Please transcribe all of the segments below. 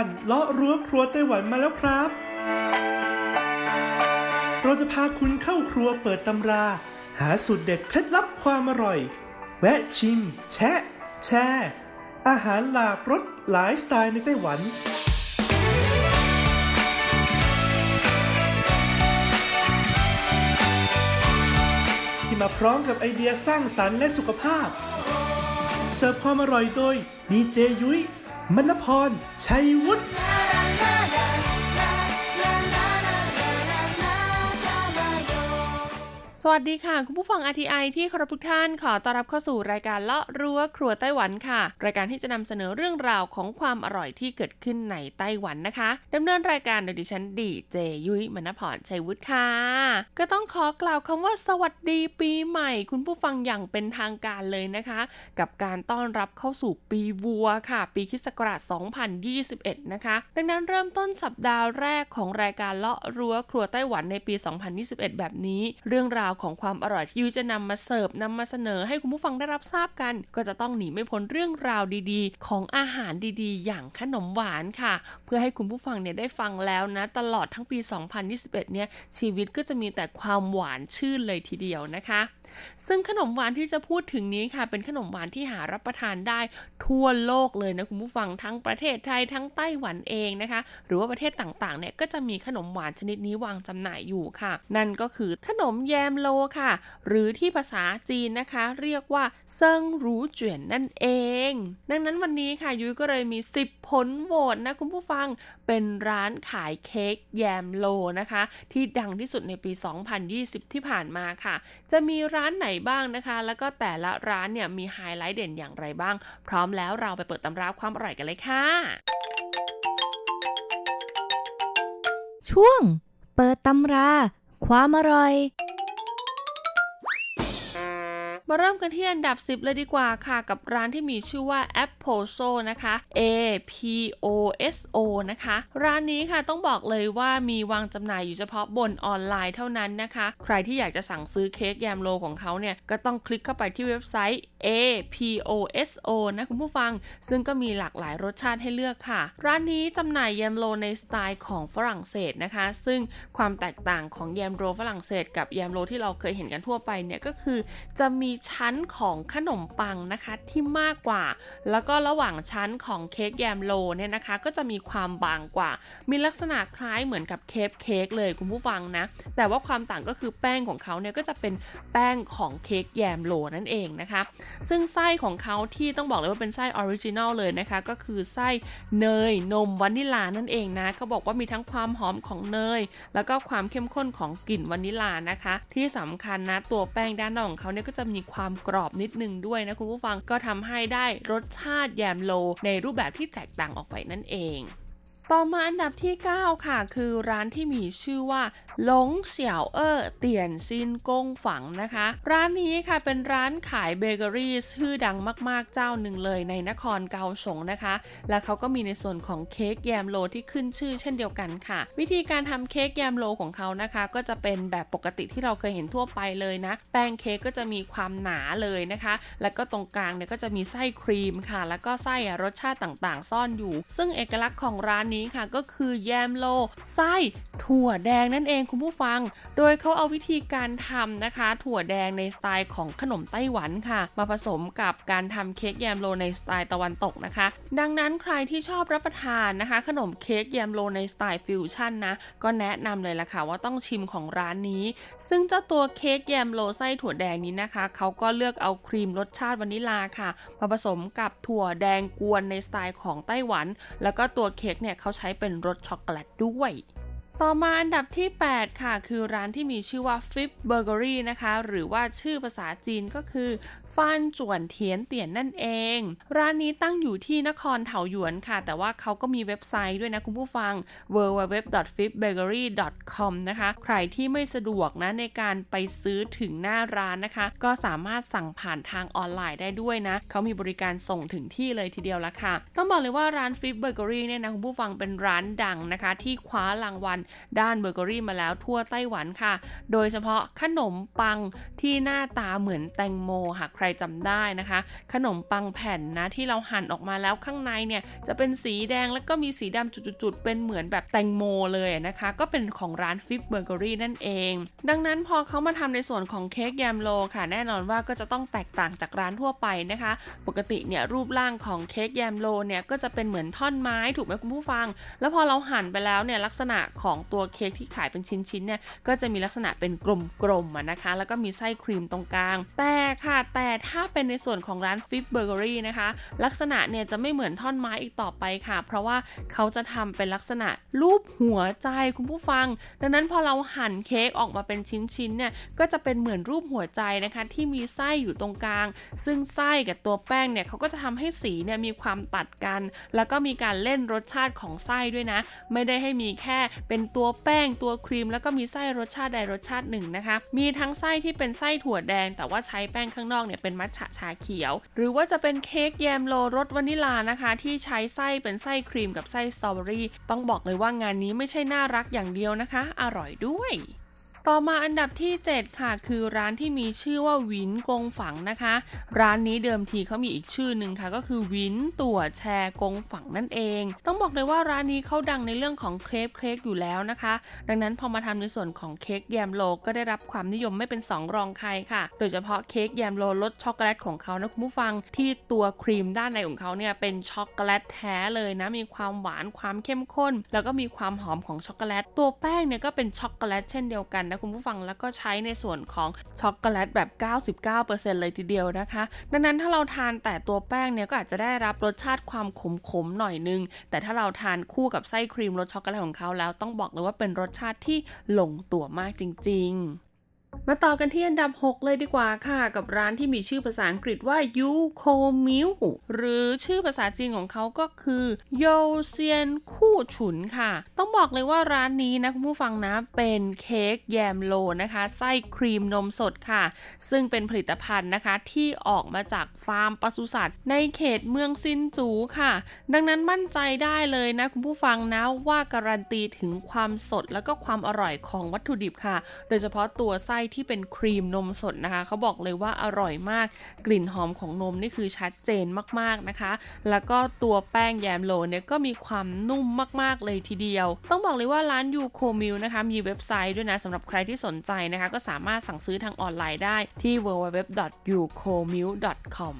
การเลาะรั้วครัวไต้หวันมาแล้วครับ เราจะพาคุณเข้าครัวเปิดตำรา หาสูตรเด็ดเคล็ดลับความอร่อย แวะชิม แชะ แชร์อาหารหลากรสหลายสไตล์ในไต้หวันที่มาพร้อมกับไอเดียสร้างสรรค์และสุขภาพ เสิร์ฟความอร่อยโดยดีเจยุ้ย มณพร ชัยวุฒิ สวัสดีค่ะ คุณผู้ฟัง RTI ที่เคารพทุกท่านขอต้อนรับเข้าสู่รายการเลาะรั้วครัวไต้หวันค่ะ รายการที่จะนำเสนอเรื่องราวของความอร่อยที่เกิดขึ้นในไต้หวันนะคะดำเนินรายการโดยดิฉันดีเจยุ้ยมณพรชัยวุฒิค่ะ ก็ต้องขอกล่าวคำว่าสวัสดีปีใหม่ คุณผู้ฟังอย่างเป็นทางการเลยนะคะ กับการต้อนรับเข้าสู่ปีวัวค่ะ ปีคริสต์ศักราช 2021 นะคะ ดังนั้นเริ่มต้นสัปดาห์แรกของรายการเลาะรั้วครัวไต้หวันในปี 2021 แบบนี้ เรื่องราวของความอร่อยที่ยุ้ยจะนำมาเสิร์ฟนำมาเสนอให้คุณผู้ฟังได้รับทราบกัน ก็จะต้องหนีไม่พ้นเรื่องราวดีๆ ของอาหารดีๆ อย่างขนมหวานค่ะ เพื่อให้คุณผู้ฟังเนี่ยได้ฟังแล้วนะ ตลอดทั้งปี 2021 เนี่ยชีวิตก็จะมีแต่ความหวานชื่นเลยทีเดียวนะคะ ซึ่งขนมหวานที่จะพูดถึงนี้ค่ะ เป็นขนมหวานที่หารับประทานได้ทั่วโลกเลยนะคุณผู้ฟังทั้งประเทศไทยทั้งไต้หวันเองนะคะ หรือว่าประเทศต่างๆเนี่ยก็จะมีขนมหวานชนิดนี้วางจำหน่ายอยู่ค่ะ นั่นก็คือขนมแยมโลค่ะ หรือที่ภาษาจีนนะคะ เรียกว่าเซิงรูเจียนนั่นเอง ดังนั้นวันนี้ค่ะยุ้ยก็เลยมี 10 ผลโหวตนะคุณผู้ฟังเป็นร้านขายเค้กแยมโลนะคะ ที่ดังที่สุดในปี 2020 ที่ผ่านมาค่ะ จะมีร้านานไหนบ้างนะคะ แล้วก็แต่ละร้านเนี่ยมีไฮไลท์เด่นอย่างไรบ้าง พร้อมแล้วเราไปเปิดตำราความอร่อยกันเลยค่ะ ช่วง เปิดตำรา ความอร่อย มาเริ่มกันที่อันดับ 10 เลยดีกว่าค่ะ กับร้านที่มีชื่อว่า Apple s o นะคะ A P O S O นะคะ ร้านนี้ค่ะต้องบอกเลยว่ามีวางจำหน่ายอยู่เฉพาะบนออนไลน์เท่านั้นนะคะ ใครที่อยากจะสั่งซื้อเค้กแยมโลของเขาเนี่ย ก็ต้องคลิกเข้าไปที่เว็บไซต์ A P O S O นะคุณผู้ฟัง ซึ่งก็มีหลากหลายรสชาติให้เลือกค่ะ ร้านนี้จำหน่ายแยมโลในสไตล์ของฝรั่งเศสนะคะ ซึ่งความแตกต่างของแยมโลฝรั่งเศส กับแยมโลที่เราเคยเห็นกันทั่วไปเนี่ยก็คือ จะมีชั้นของขนมปังนะคะที่มากกว่า แล้วก็ระหว่างชั้นของเค้กแยมโรลเนี่ยนะคะ ก็จะมีความบางกว่า มีลักษณะคล้ายเหมือนกับเครปเค้กเลยคุณผู้ฟังนะ แต่ว่าความต่างก็คือแป้งของเขาเนี่ยก็จะเป็นแป้งของเค้กแยมโรลนั่นเองนะคะซึ่งไส้ของเขาที่ต้องบอกเลยว่าเป็นไส้ original เลยนะคะ ก็คือไส้เนยนมวานิลานั่นเองนะเขาบอกว่ามีทั้งความหอมของเนย แล้วก็ความเข้มข้นของกลิ่นวานิลานะคะ ที่สำคัญนะตัวแป้งด้านนอกของเขาเนี่ยก็จะมีความกรอบนิดนึงด้วยนะคุณผู้ฟังก็ทำให้ได้รสชาติแยมโรล ในรูปแบบที่แตกต่างออกไปนั่นเอง ต่อมาอันดับที่ 9 ค่ะ คือร้านที่มีชื่อว่าหลงเสี่ยวเอ่อเตียนซินกงฝังนะคะ ร้านนี้ค่ะเป็นร้านขายเบเกอรี่ชื่อดังมากๆเจ้าหนึ่งเลยในนครเกาสงนะคะ และเขาก็มีในส่วนของเค้กแยมโลที่ขึ้นชื่อเช่นเดียวกันค่ะ วิธีการทำเค้กแยมโลของเขานะคะ ก็จะเป็นแบบปกติที่เราเคยเห็นทั่วไปเลยนะ แป้งเค้กก็จะมีความหนาเลยนะคะ แล้วก็ตรงกลางเนี่ยก็จะมีไส้ครีมค่ะ แล้วก็ไส้อะรสชาติต่างๆ ซ่อนอยู่ ซึ่งเอกลักษณ์ของร้านนี้ค่ะก็คือแยมโลไส้ถั่วแดงนั่นเองคุณผู้ฟัง โดยเขาเอาวิธีการทำนะคะ ถั่วแดงในสไตล์ของขนมไต้หวันค่ะ มาผสมกับการทำเค้กแยมโลในสไตล์ตะวันตกนะคะ ดังนั้นใครที่ชอบรับประทานนะคะ ขนมเค้กแยมโลในสไตล์ฟิวชั่นนะก็แนะนำเลยล่ะค่ะว่าต้องชิมของร้านนี้ ซึ่งเจ้าตัวเค้กแยมโลไส้ถั่วแดงนี้นะคะเขาก็เลือกเอาครีมรสชาติวานิลาค่ะมาผสมกับถั่วแดงกวนในสไตล์ของไต้หวัน แล้วก็ตัวเค้กเนี่ยเขาาใช้เป็นรสช็อกโกแลตด้วย ต่อมาอันดับที่ 8 ค่ะ คือร้านที่มีชื่อว่า Fip Burgery นะคะ หรือว่าชื่อภาษาจีนก็คือฟานจวนเทียนเตียนนั่นเอง ร้านนี้ตั้งอยู่ที่นครเถาหยวนค่ะ แต่ว่าเขาก็มีเว็บไซต์ด้วยนะคุณผู้ฟัง www.fipbakery.com นะคะ ใครที่ไม่สะดวกนะในการไปซื้อถึงหน้าร้านนะคะ ก็สามารถสั่งผ่านทางออนไลน์ได้ด้วยนะ เขามีบริการส่งถึงที่เลยทีเดียวละค่ะ ต้องบอกเลยว่าร้าน Fip Bakery เนี่ยนะคุณผู้ฟังเป็นร้านดังนะคะ ที่คว้ารางวัลด้านเบเกอรี่มาแล้วทั่วไต้หวันค่ะ โดยเฉพาะขนมปังที่หน้าตาเหมือนแตงโมค่ะรจำได้นะคะ ขนมปังแผ่นนะที่เราหั่นออกมาแล้วข้างในเนี่ยจะเป็นสีแดงแล้วก็มีสีดำจุดๆเป็นเหมือนแบบแตงโมเลยนะคะ ก็เป็นของร้านฟิปเบอร์เกอรี่นั่นเอง ดังนั้นพอเขามาทำในส่วนของเค้กแยมโรลค่ะ แน่นอนว่าก็จะต้องแตกต่างจากร้านทั่วไปนะคะ ปกติเนี่ยรูปร่างของเค้กแยมโรลเนี่ยก็จะเป็นเหมือนท่อนไม้ถูกไหมคุณผู้ฟัง แล้วพอเราหั่นไปแล้วเนี่ยลักษณะของตัวเค้กที่ขายเป็นชิ้นๆเนี่ยก็จะมีลักษณะเป็นกลมๆนะคะ แล้วก็มีไส้ครีมตรงกลาง แต่ค่ะแต่ถ้าเป็นในส่วนของร้านฟิปเบอร์เกอรี่นะคะ ลักษณะเนี่ยจะไม่เหมือนท่อนไม้อีกต่อไปค่ะ เพราะว่าเขาจะทำเป็นลักษณะรูปหัวใจคุณผู้ฟัง ดังนั้นพอเราหั่นเค้กออกมาเป็นชิ้นๆเนี่ยก็จะเป็นเหมือนรูปหัวใจนะคะ ที่มีไส้อยู่ตรงกลาง ซึ่งไส้กับตัวแป้งเนี่ยเขาก็จะทำให้สีเนี่ยมีความตัดกัน แล้วก็มีการเล่นรสชาติของไส้ด้วยนะ ไม่ได้ให้มีแค่เป็นตัวแป้งตัวครีม แล้วก็มีไส้รสชาติใดรสชาติหนึ่งนะคะ มีทั้งไส้ที่เป็นไส้ถั่วแดง แต่ว่าใช้แป้งข้างนอกเนี่ยเป็นมัทฉะชาเขียว หรือว่าจะเป็นเค้กแยมโลรสวานิลานะคะ ที่ใช้ไส้เป็นไส้ครีมกับไส้สตรอเบอรี่ต้องบอกเลยว่างานนี้ไม่ใช่น่ารักอย่างเดียวนะคะ อร่อยด้วย ต่อมาอันดับที่ 7 ค่ะคือร้านที่มีชื่อว่าวินกงฝังนะคะ ร้านนี้เดิมทีเขามีอีกชื่อหนึ่งค่ะ ก็คือวินตัวแชร์กงฝังนั่นเอง ต้องบอกเลยว่าร้านนี้เขาดังในเรื่องของเครปเค้กอยู่แล้วนะคะ ดังนั้นพอมาทำในส่วนของเค้กแยมโรลก็ได้รับความนิยมไม่เป็น2รองใครค่ะ โดยเฉพาะเค้กแยมโรลรสช็อกโกแลตของเขานะคุณผู้ฟังที่ตัวครีมด้านในของเขาเนี่ยเป็นช็อกโกแลตแท้เลยนะมีความหวานความเข้มข้น แล้วก็มีความหอมของช็อกโกแลตตัวแป้งเนี่ยก็เป็นช็อกโกแลตเช่นเดียวกันนะคุณผู้ฟังแล้วก็ใช้ในส่วนของช็อกโกแลตแบบ 99%เลยทีเดียวนะคะ ดังนั้นถ้าเราทานแต่ตัวแป้งเนี่ยก็อาจจะได้รับรสชาติความขมๆหน่อยนึง แต่ถ้าเราทานคู่กับไส้ครีมรสช็อกโกแลตของเขาแล้วต้องบอกเลยว่าเป็นรสชาติที่ลงตัวมากจริง ๆ มาต่อกันที่อันดับ 6 เลยดีกว่าค่ะ กับร้านที่มีชื่อภาษาอังกฤษว่ายูโคมิลหรือชื่อภาษาจีนของเขาก็คือโยเซียนคู่ฉุนค่ะ ต้องบอกเลยว่าร้านนี้นะคุณผู้ฟังนะเป็นเค้กแยมโรลนะคะไส้ครีมนมสดค่ะ ซึ่งเป็นผลิตภัณฑ์นะคะที่ออกมาจากฟาร์มปศุสัตว์ ในเขตเมืองซินจูค่ะ ดังนั้นมั่นใจได้เลยนะคุณผู้ฟังนะว่าการันตีถึงความสดแล้วก็ความอร่อยของวัตถุดิบค่ะ โดยเฉพาะตัวไส้ที่เป็นครีมนมสดนะคะ เขาบอกเลยว่าอร่อยมากกลิ่นหอมของนมนี่คือชัดเจนมากๆนะคะ แล้วก็ตัวแป้งแยมโรลเนี่ยก็มีความนุ่มมากๆเลยทีเดียว ต้องบอกเลยว่าร้านยูโคมิลนะคะมีเว็บไซต์ด้วยนะสำหรับใครที่สนใจนะคะ ก็สามารถสั่งซื้อทางออนไลน์ได้ที่ www.ucomil.com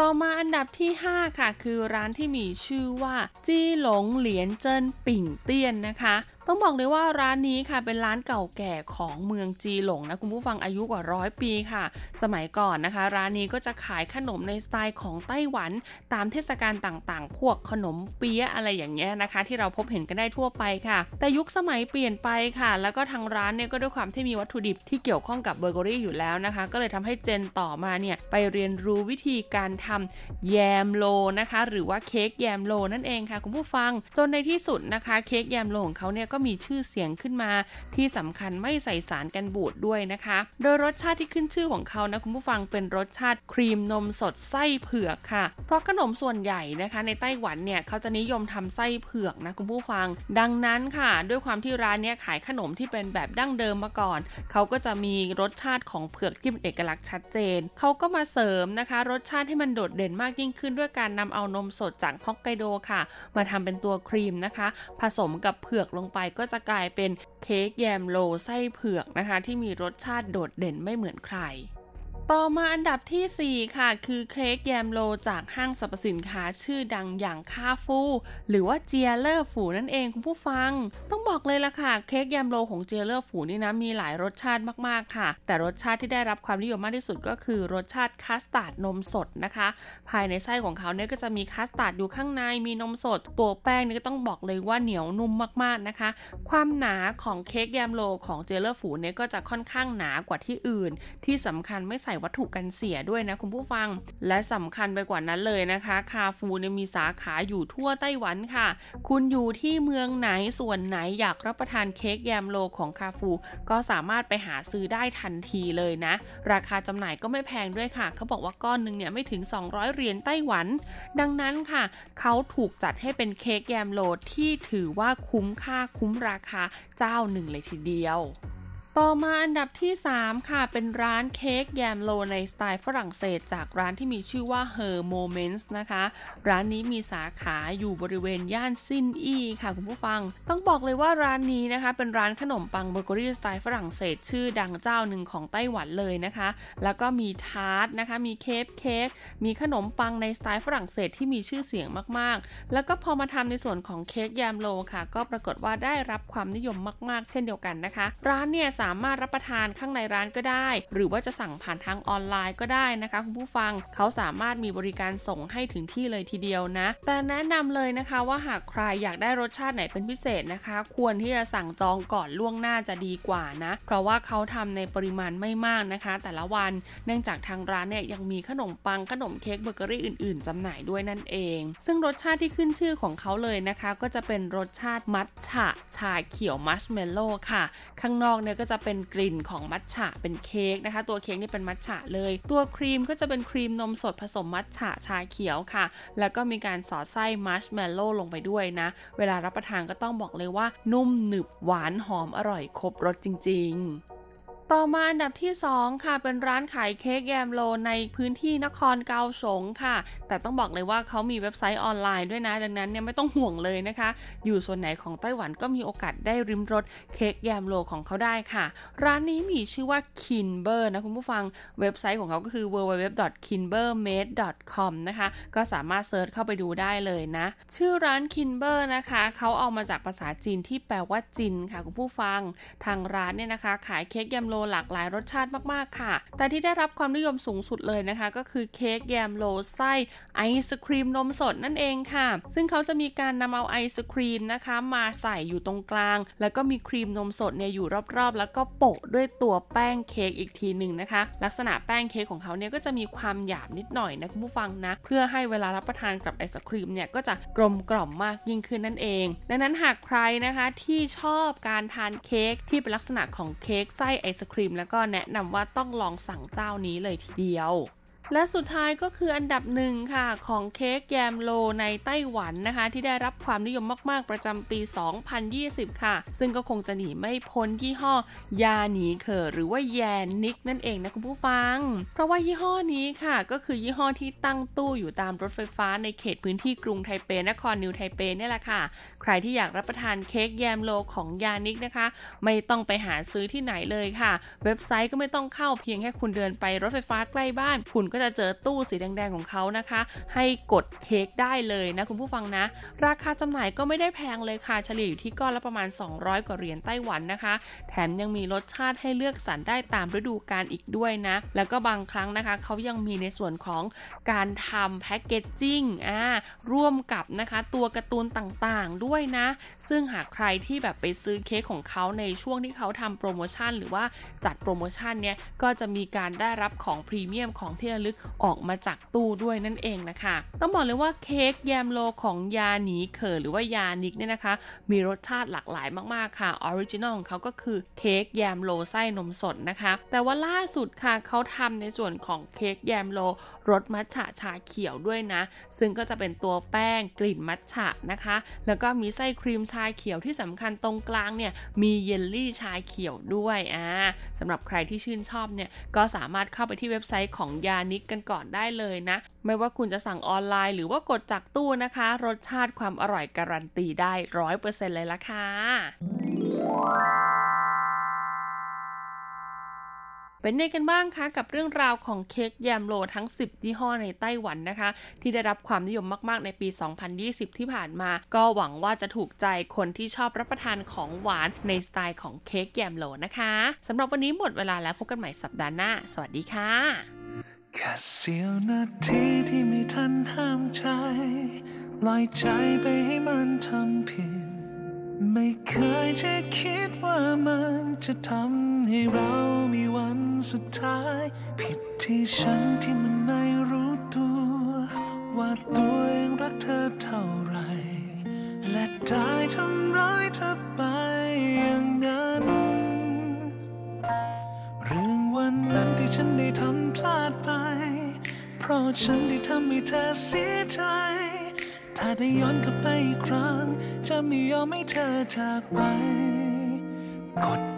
ต่อมาอันดับที่ 5 ค่ะ คือร้านที่มีชื่อว่า จี้หลงเหลียนเจิ้นปิ่งเตี้ยนนะคะ ต้องบอกเลยว่าร้านนี้ค่ะเป็นร้านเก่าแก่ของเมืองจีหลงนะคุณผู้ฟังอายุกว่าร้อยปีค่ะ สมัยก่อนนะคะ ร้านนี้ก็จะขายขนมในสไตล์ของไต้หวัน ตามเทศกาลต่างๆ พวกขนมเปี๊ยะอะไรอย่างเงี้ยนะคะ ที่เราพบเห็นกันได้ทั่วไปค่ะ แต่ยุคสมัยเปลี่ยนไปค่ะ แล้วก็ทางร้านเนี่ยก็ด้วยความที่มีวัตถุดิบที่เกี่ยวข้องกับเบเกอรี่อยู่แล้วนะคะ ก็เลยทำให้ gen ต่อมาเนี่ยไปเรียนรู้วิธีการทำแยมโรลนะคะ หรือว่าเค้กแยมโรลนั่นเองค่ะ คุณผู้ฟังจนในที่สุดนะคะเค้กแยมโรลของเขาเนี่ยก็มีชื่อเสียงขึ้นมา ที่สำคัญไม่ใส่สารกันบูดด้วยนะคะ โดยรสชาติที่ขึ้นชื่อของเขานะคุณผู้ฟังเป็นรสชาติครีมนมสดไส้เผือกค่ะ เพราะขนมส่วนใหญ่นะคะ ในไต้หวันเนี่ยเขาจะนิยมทำไส้เผือกนะคุณผู้ฟัง ดังนั้นค่ะ ด้วยความที่ร้านนี้ขายขนมที่เป็นแบบดั้งเดิมมาก่อน เขาก็จะมีรสชาติของเผือกที่เป็นเอกลักษณ์ชัดเจน เขาก็มาเสริมนะคะ รสชาติให้มันโดดเด่นมากยิ่งขึ้นด้วยการนำเอานมสดจากฮอกไกโดค่ะ มาทำเป็นตัวครีมนะคะ ผสมกับเผือกลงไปก็จะกลายเป็นเค้กแยมโลไส้เผือกนะคะ ที่มีรสชาติโดดเด่นไม่เหมือนใคร ต่อมาอันดับที่ 4 ค่ะ คือเค้กแยมโลจากห้างสรรพสินค้าชื่อดังอย่างคาฟู หรือว่าเจียเลอร์ฝูนั่นเองคุณผู้ฟัง ต้องบอกเลยละค่ะ เค้กแยมโรลของเจียเลอร์ฝูนี่นะมีหลายรสชาติมากๆค่ะ แต่รสชาติที่ได้รับความนิยมมากที่สุดก็คือรสชาติคัสตาร์ดนมสดนะคะ ภายในไส้ของเขาเนี่ยก็จะมีคัสตาร์ดอยู่ข้างในมีนมสด ตัวแป้งนี่ก็ต้องบอกเลยว่าเหนียวนุ่มมากๆนะคะ ความหนาของเค้กแยมโรลของเจียเลอร์ฝูเนี่ยก็จะค่อนข้างหนากว่าที่อื่น ที่สำคัญไม่ใส่วัตถุกันเสียด้วยนะคุณผู้ฟัง และสำคัญไปกว่านั้นเลยนะคะ คาฟูเนี่ยมีสาขาอยู่ทั่วไต้หวันค่ะ คุณอยู่ที่เมืองไหนส่วนไหนอยากรับประทานเค้กแยมโลของคาฟู ก็สามารถไปหาซื้อได้ทันทีเลยนะ ราคาจำหน่ายก็ไม่แพงด้วยค่ะ เขาบอกว่าก้อนหนึ่งเนี่ยไม่ถึง 200 เหรียญไต้หวัน ดังนั้นค่ะ เขาถูกจัดให้เป็นเค้กแยมโลที่ถือว่าคุ้มค่าคุ้มราคาเจ้าหนึ่งเลยทีเดียว ต่อมาอันดับที่ 3 ค่ะเป็นร้านเค้กแยมโรลในสไตล์ฝรั่งเศส จากร้านที่มีชื่อว่า Her Moments นะคะ ร้านนี้มีสาขาอยู่บริเวณย่านซินอี้ค่ะคุณผู้ฟัง ต้องบอกเลยว่าร้านนี้นะคะ เป็นร้านขนมปังเบเกอรี่สไตล์ฝรั่งเศส ชื่อดังเจ้าหนึ่งของไต้หวันเลยนะคะ แล้วก็มีทาร์ตนะคะมีเค้กเค้กมีขนมปังในสไตล์ฝรั่งเศสที่มีชื่อเสียงมากๆ แล้วก็พอมาทำในส่วนของเค้กแยมโรลค่ะ ก็ปรากฏว่าได้รับความนิยมมาก ๆ เช่นเดียวกันนะคะ ร้านเนี่ยสามารถรับประทานข้างในร้านก็ได้ หรือว่าจะสั่งผ่านทางออนไลน์ก็ได้นะคะคุณผู้ฟังเขาสามารถมีบริการส่งให้ถึงที่เลยทีเดียวนะ แต่แนะนำเลยนะคะว่าหากใครอยากได้รสชาติไหนเป็นพิเศษนะคะ ควรที่จะสั่งจองก่อนล่วงหน้าจะดีกว่านะ เพราะว่าเขาทำในปริมาณไม่มากนะคะ แต่ละวันเนื่องจากทางร้านเนี่ยยังมีขนมปังขนมเค้กเบเกอรี่อื่นๆจำหน่ายด้วยนั่นเอง ซึ่งรสชาติที่ขึ้นชื่อของเขาเลยนะคะ ก็จะเป็นรสชาติมัทฉะชาเขียวมาร์ชเมลโล่ค่ะ ข้างนอกเนี่ยก็จะเป็นกลิ่นของมัทฉะเป็นเค้กนะคะ ตัวเค้กนี่เป็นมัทฉะเลย ตัวครีมก็จะเป็นครีมนมสดผสมมัทฉะชาเขียวค่ะ แล้วก็มีการสอดไส้มาร์ชเมลโล่ลงไปด้วยนะ เวลารับประทานก็ต้องบอกเลยว่านุ่มหนึบหวานหอมอร่อยครบรสจริง ๆ ต่อมาอันดับที่ 2 ค่ะ เป็นร้านขายเค้กแยมโรลในพื้นที่นครเกาสงค่ะ แต่ต้องบอกเลยว่าเขามีเว็บไซต์ออนไลน์ด้วยนะ ดังนั้นเนี่ยไม่ต้องห่วงเลยนะคะ อยู่ส่วนไหนของไต้หวันก็มีโอกาสได้ริมรสเค้กแยมโลของเขาได้ค่ะ ร้านนี้มีชื่อว่า Kinber นะคุณผู้ฟังเว็บไซต์ของเขาก็คือ www.kinbermade.com นะคะ ก็สามารถเซิร์ชเข้าไปดูได้เลยนะ ชื่อร้าน Kinber นะคะเขาเอามาจากภาษาจีนที่แปลว่าจินค่ะคุณผู้ฟัง ทางร้านเนี่ยนะคะ ขายเค้กแยมโลหลากหลายรสชาติมากๆค่ะ แต่ที่ได้รับความนิยมสูงสุดเลยนะคะ ก็คือเค้กแยมโลไส้ไอศครีมนมสดนั่นเองค่ะ ซึ่งเขาจะมีการนำเอาไอศครีมนะคะ มาใส่อยู่ตรงกลาง แล้วก็มีครีมนมสดเนี่ยอยู่รอบๆ แล้วก็โปะด้วยตัวแป้งเค้กอีกทีหนึ่งนะคะ ลักษณะแป้งเค้กของเขาเนี่ยก็จะมีความหยาบนิดหน่อยนะคุณผู้ฟังนะ เพื่อให้เวลารับประทานกับไอศครีมเนี่ยก็จะกลมกล่อมมากยิ่งขึ้นนั่นเอง ดังนั้นหากใครนะคะที่ชอบการทานเค้กที่เป็นลักษณะของเค้กไส้ไอศครีม แล้วก็แนะนำว่าต้องลองสั่งเจ้านี้เลยทีเดียว และสุดท้ายก็คืออันดับหนึ่งค่ะ ของเค้กแยมโลในไต้หวันนะคะ ที่ได้รับความนิยมมากๆประจำปี 2020 ค่ะ ซึ่งก็คงจะหนีไม่พ้นยี่ห้อยาหนีเขอหรือว่าแยนนิกนั่นเองนะคุณผู้ฟัง เพราะว่ายี่ห้อนี้ค่ะ ก็คือยี่ห้อที่ตั้งตู้อยู่ตามรถไฟฟ้าในเขตพื้นที่กรุงไทเปนครนิวไทเปเนี่แหละค่ะ ใครที่อยากรับประทานเค้กแยมโลของยานิกนะคะ ไม่ต้องไปหาซื้อที่ไหนเลยค่ะ เว็บไซต์ก็ไม่ต้องเข้าเพียงแค่คุณเดินไปรถไฟฟ้าใกล้บ้านคุณก็จะเจอตู้สีแดงๆของเขานะคะ ให้กดเค้กได้เลยนะคุณผู้ฟังนะ ราคาจำหน่ายก็ไม่ได้แพงเลยค่ะเฉลี่ยอยู่ที่ก้อนละประมาณ 200 กว่าเหรียญไต้หวันนะคะ แถมยังมีรสชาติให้เลือกสรรได้ตามฤดูกาลอีกด้วยนะ แล้วก็บางครั้งนะคะเขายังมีในส่วนของการทำแพ็กเกจจิ้งอ่าร่วมกับนะคะตัวการ์ตูนต่างๆด้วยนะ ซึ่งหากใครที่แบบไปซื้อเค้กของเขาในช่วงที่เขาทำโปรโมชั่น หรือว่าจัดโปรโมชั่นเนี่ยก็จะมีการได้รับของพรีเมียมของที่ระลึกออกมาจากตู้ด้วยนั่นเองนะคะ ต้องบอกเลยว่าเค้กแยมโรลของยาหนีเขอหรือว่ายานิกเนี่ยนะคะ มีรสชาติหลากหลายมากๆค่ะ original ของเขาก็คือเค้กแยมโรลไส้นมสดนะคะ แต่ว่าล่าสุดค่ะเขาทำในส่วนของเค้กแยมโรลรสมัทฉะชาเขียวด้วยนะ ซึ่งก็จะเป็นตัวแป้งกลิ่นมัทฉะนะคะ แล้วก็มีไส้ครีมชาเขียวที่สำคัญตรงกลางเนี่ยมีเยลลี่ชาเขียวด้วยอ่าสำหรับใครที่ชื่นชอบเนี่ยก็สามารถเข้าไปที่เว็บไซต์ของยานิกกันก่อนได้เลยนะ ไม่ว่าคุณจะสั่งออนไลน์ หรือว่ากดจากตู้นะคะ รสชาติความอร่อยการันตีได้ร้อยเปอร์เซ็นต์เลยละค่ะเป็นไงกันบ้างคะกับเรื่องราวของเค้กแยมโลทั้ง 10 ยี่ห้อในไต้หวันนะคะ ที่ได้รับความนิยมมาก ๆ ในปี 2020 ที่ผ่านมา ก็หวังว่าจะถูกใจคนที่ชอบรับประทานของหวานในสไตล์ของเค้กแยมโลนะคะสำหรับวันนี้หมดเวลาแล้วพบกันใหม่สัปดาห์หน้า สวัสดีค่ะ แค่เสี้ยวนาทีที่ไม่ทันห้ามใจปล่อยใจไปให้มันทำผิด ไม่เคยจะคิดว่ามันจะทำให้เรามีวันสุดท้าย ผิดที่ฉันที่มันไม่รู้ตัว ว่าตัวเองรักเธอเท่าไร และได้ทำร้ายเธอไปอย่างนั้นเรื่องวันนั้นที่ฉันได้ทำพลาดไป ราะฉันได้ทำให้เธอเสียใจ ถ้าได้ย้อนกลับไปอีกครั้ง จะไม่ยอมให้เธอจากไปกด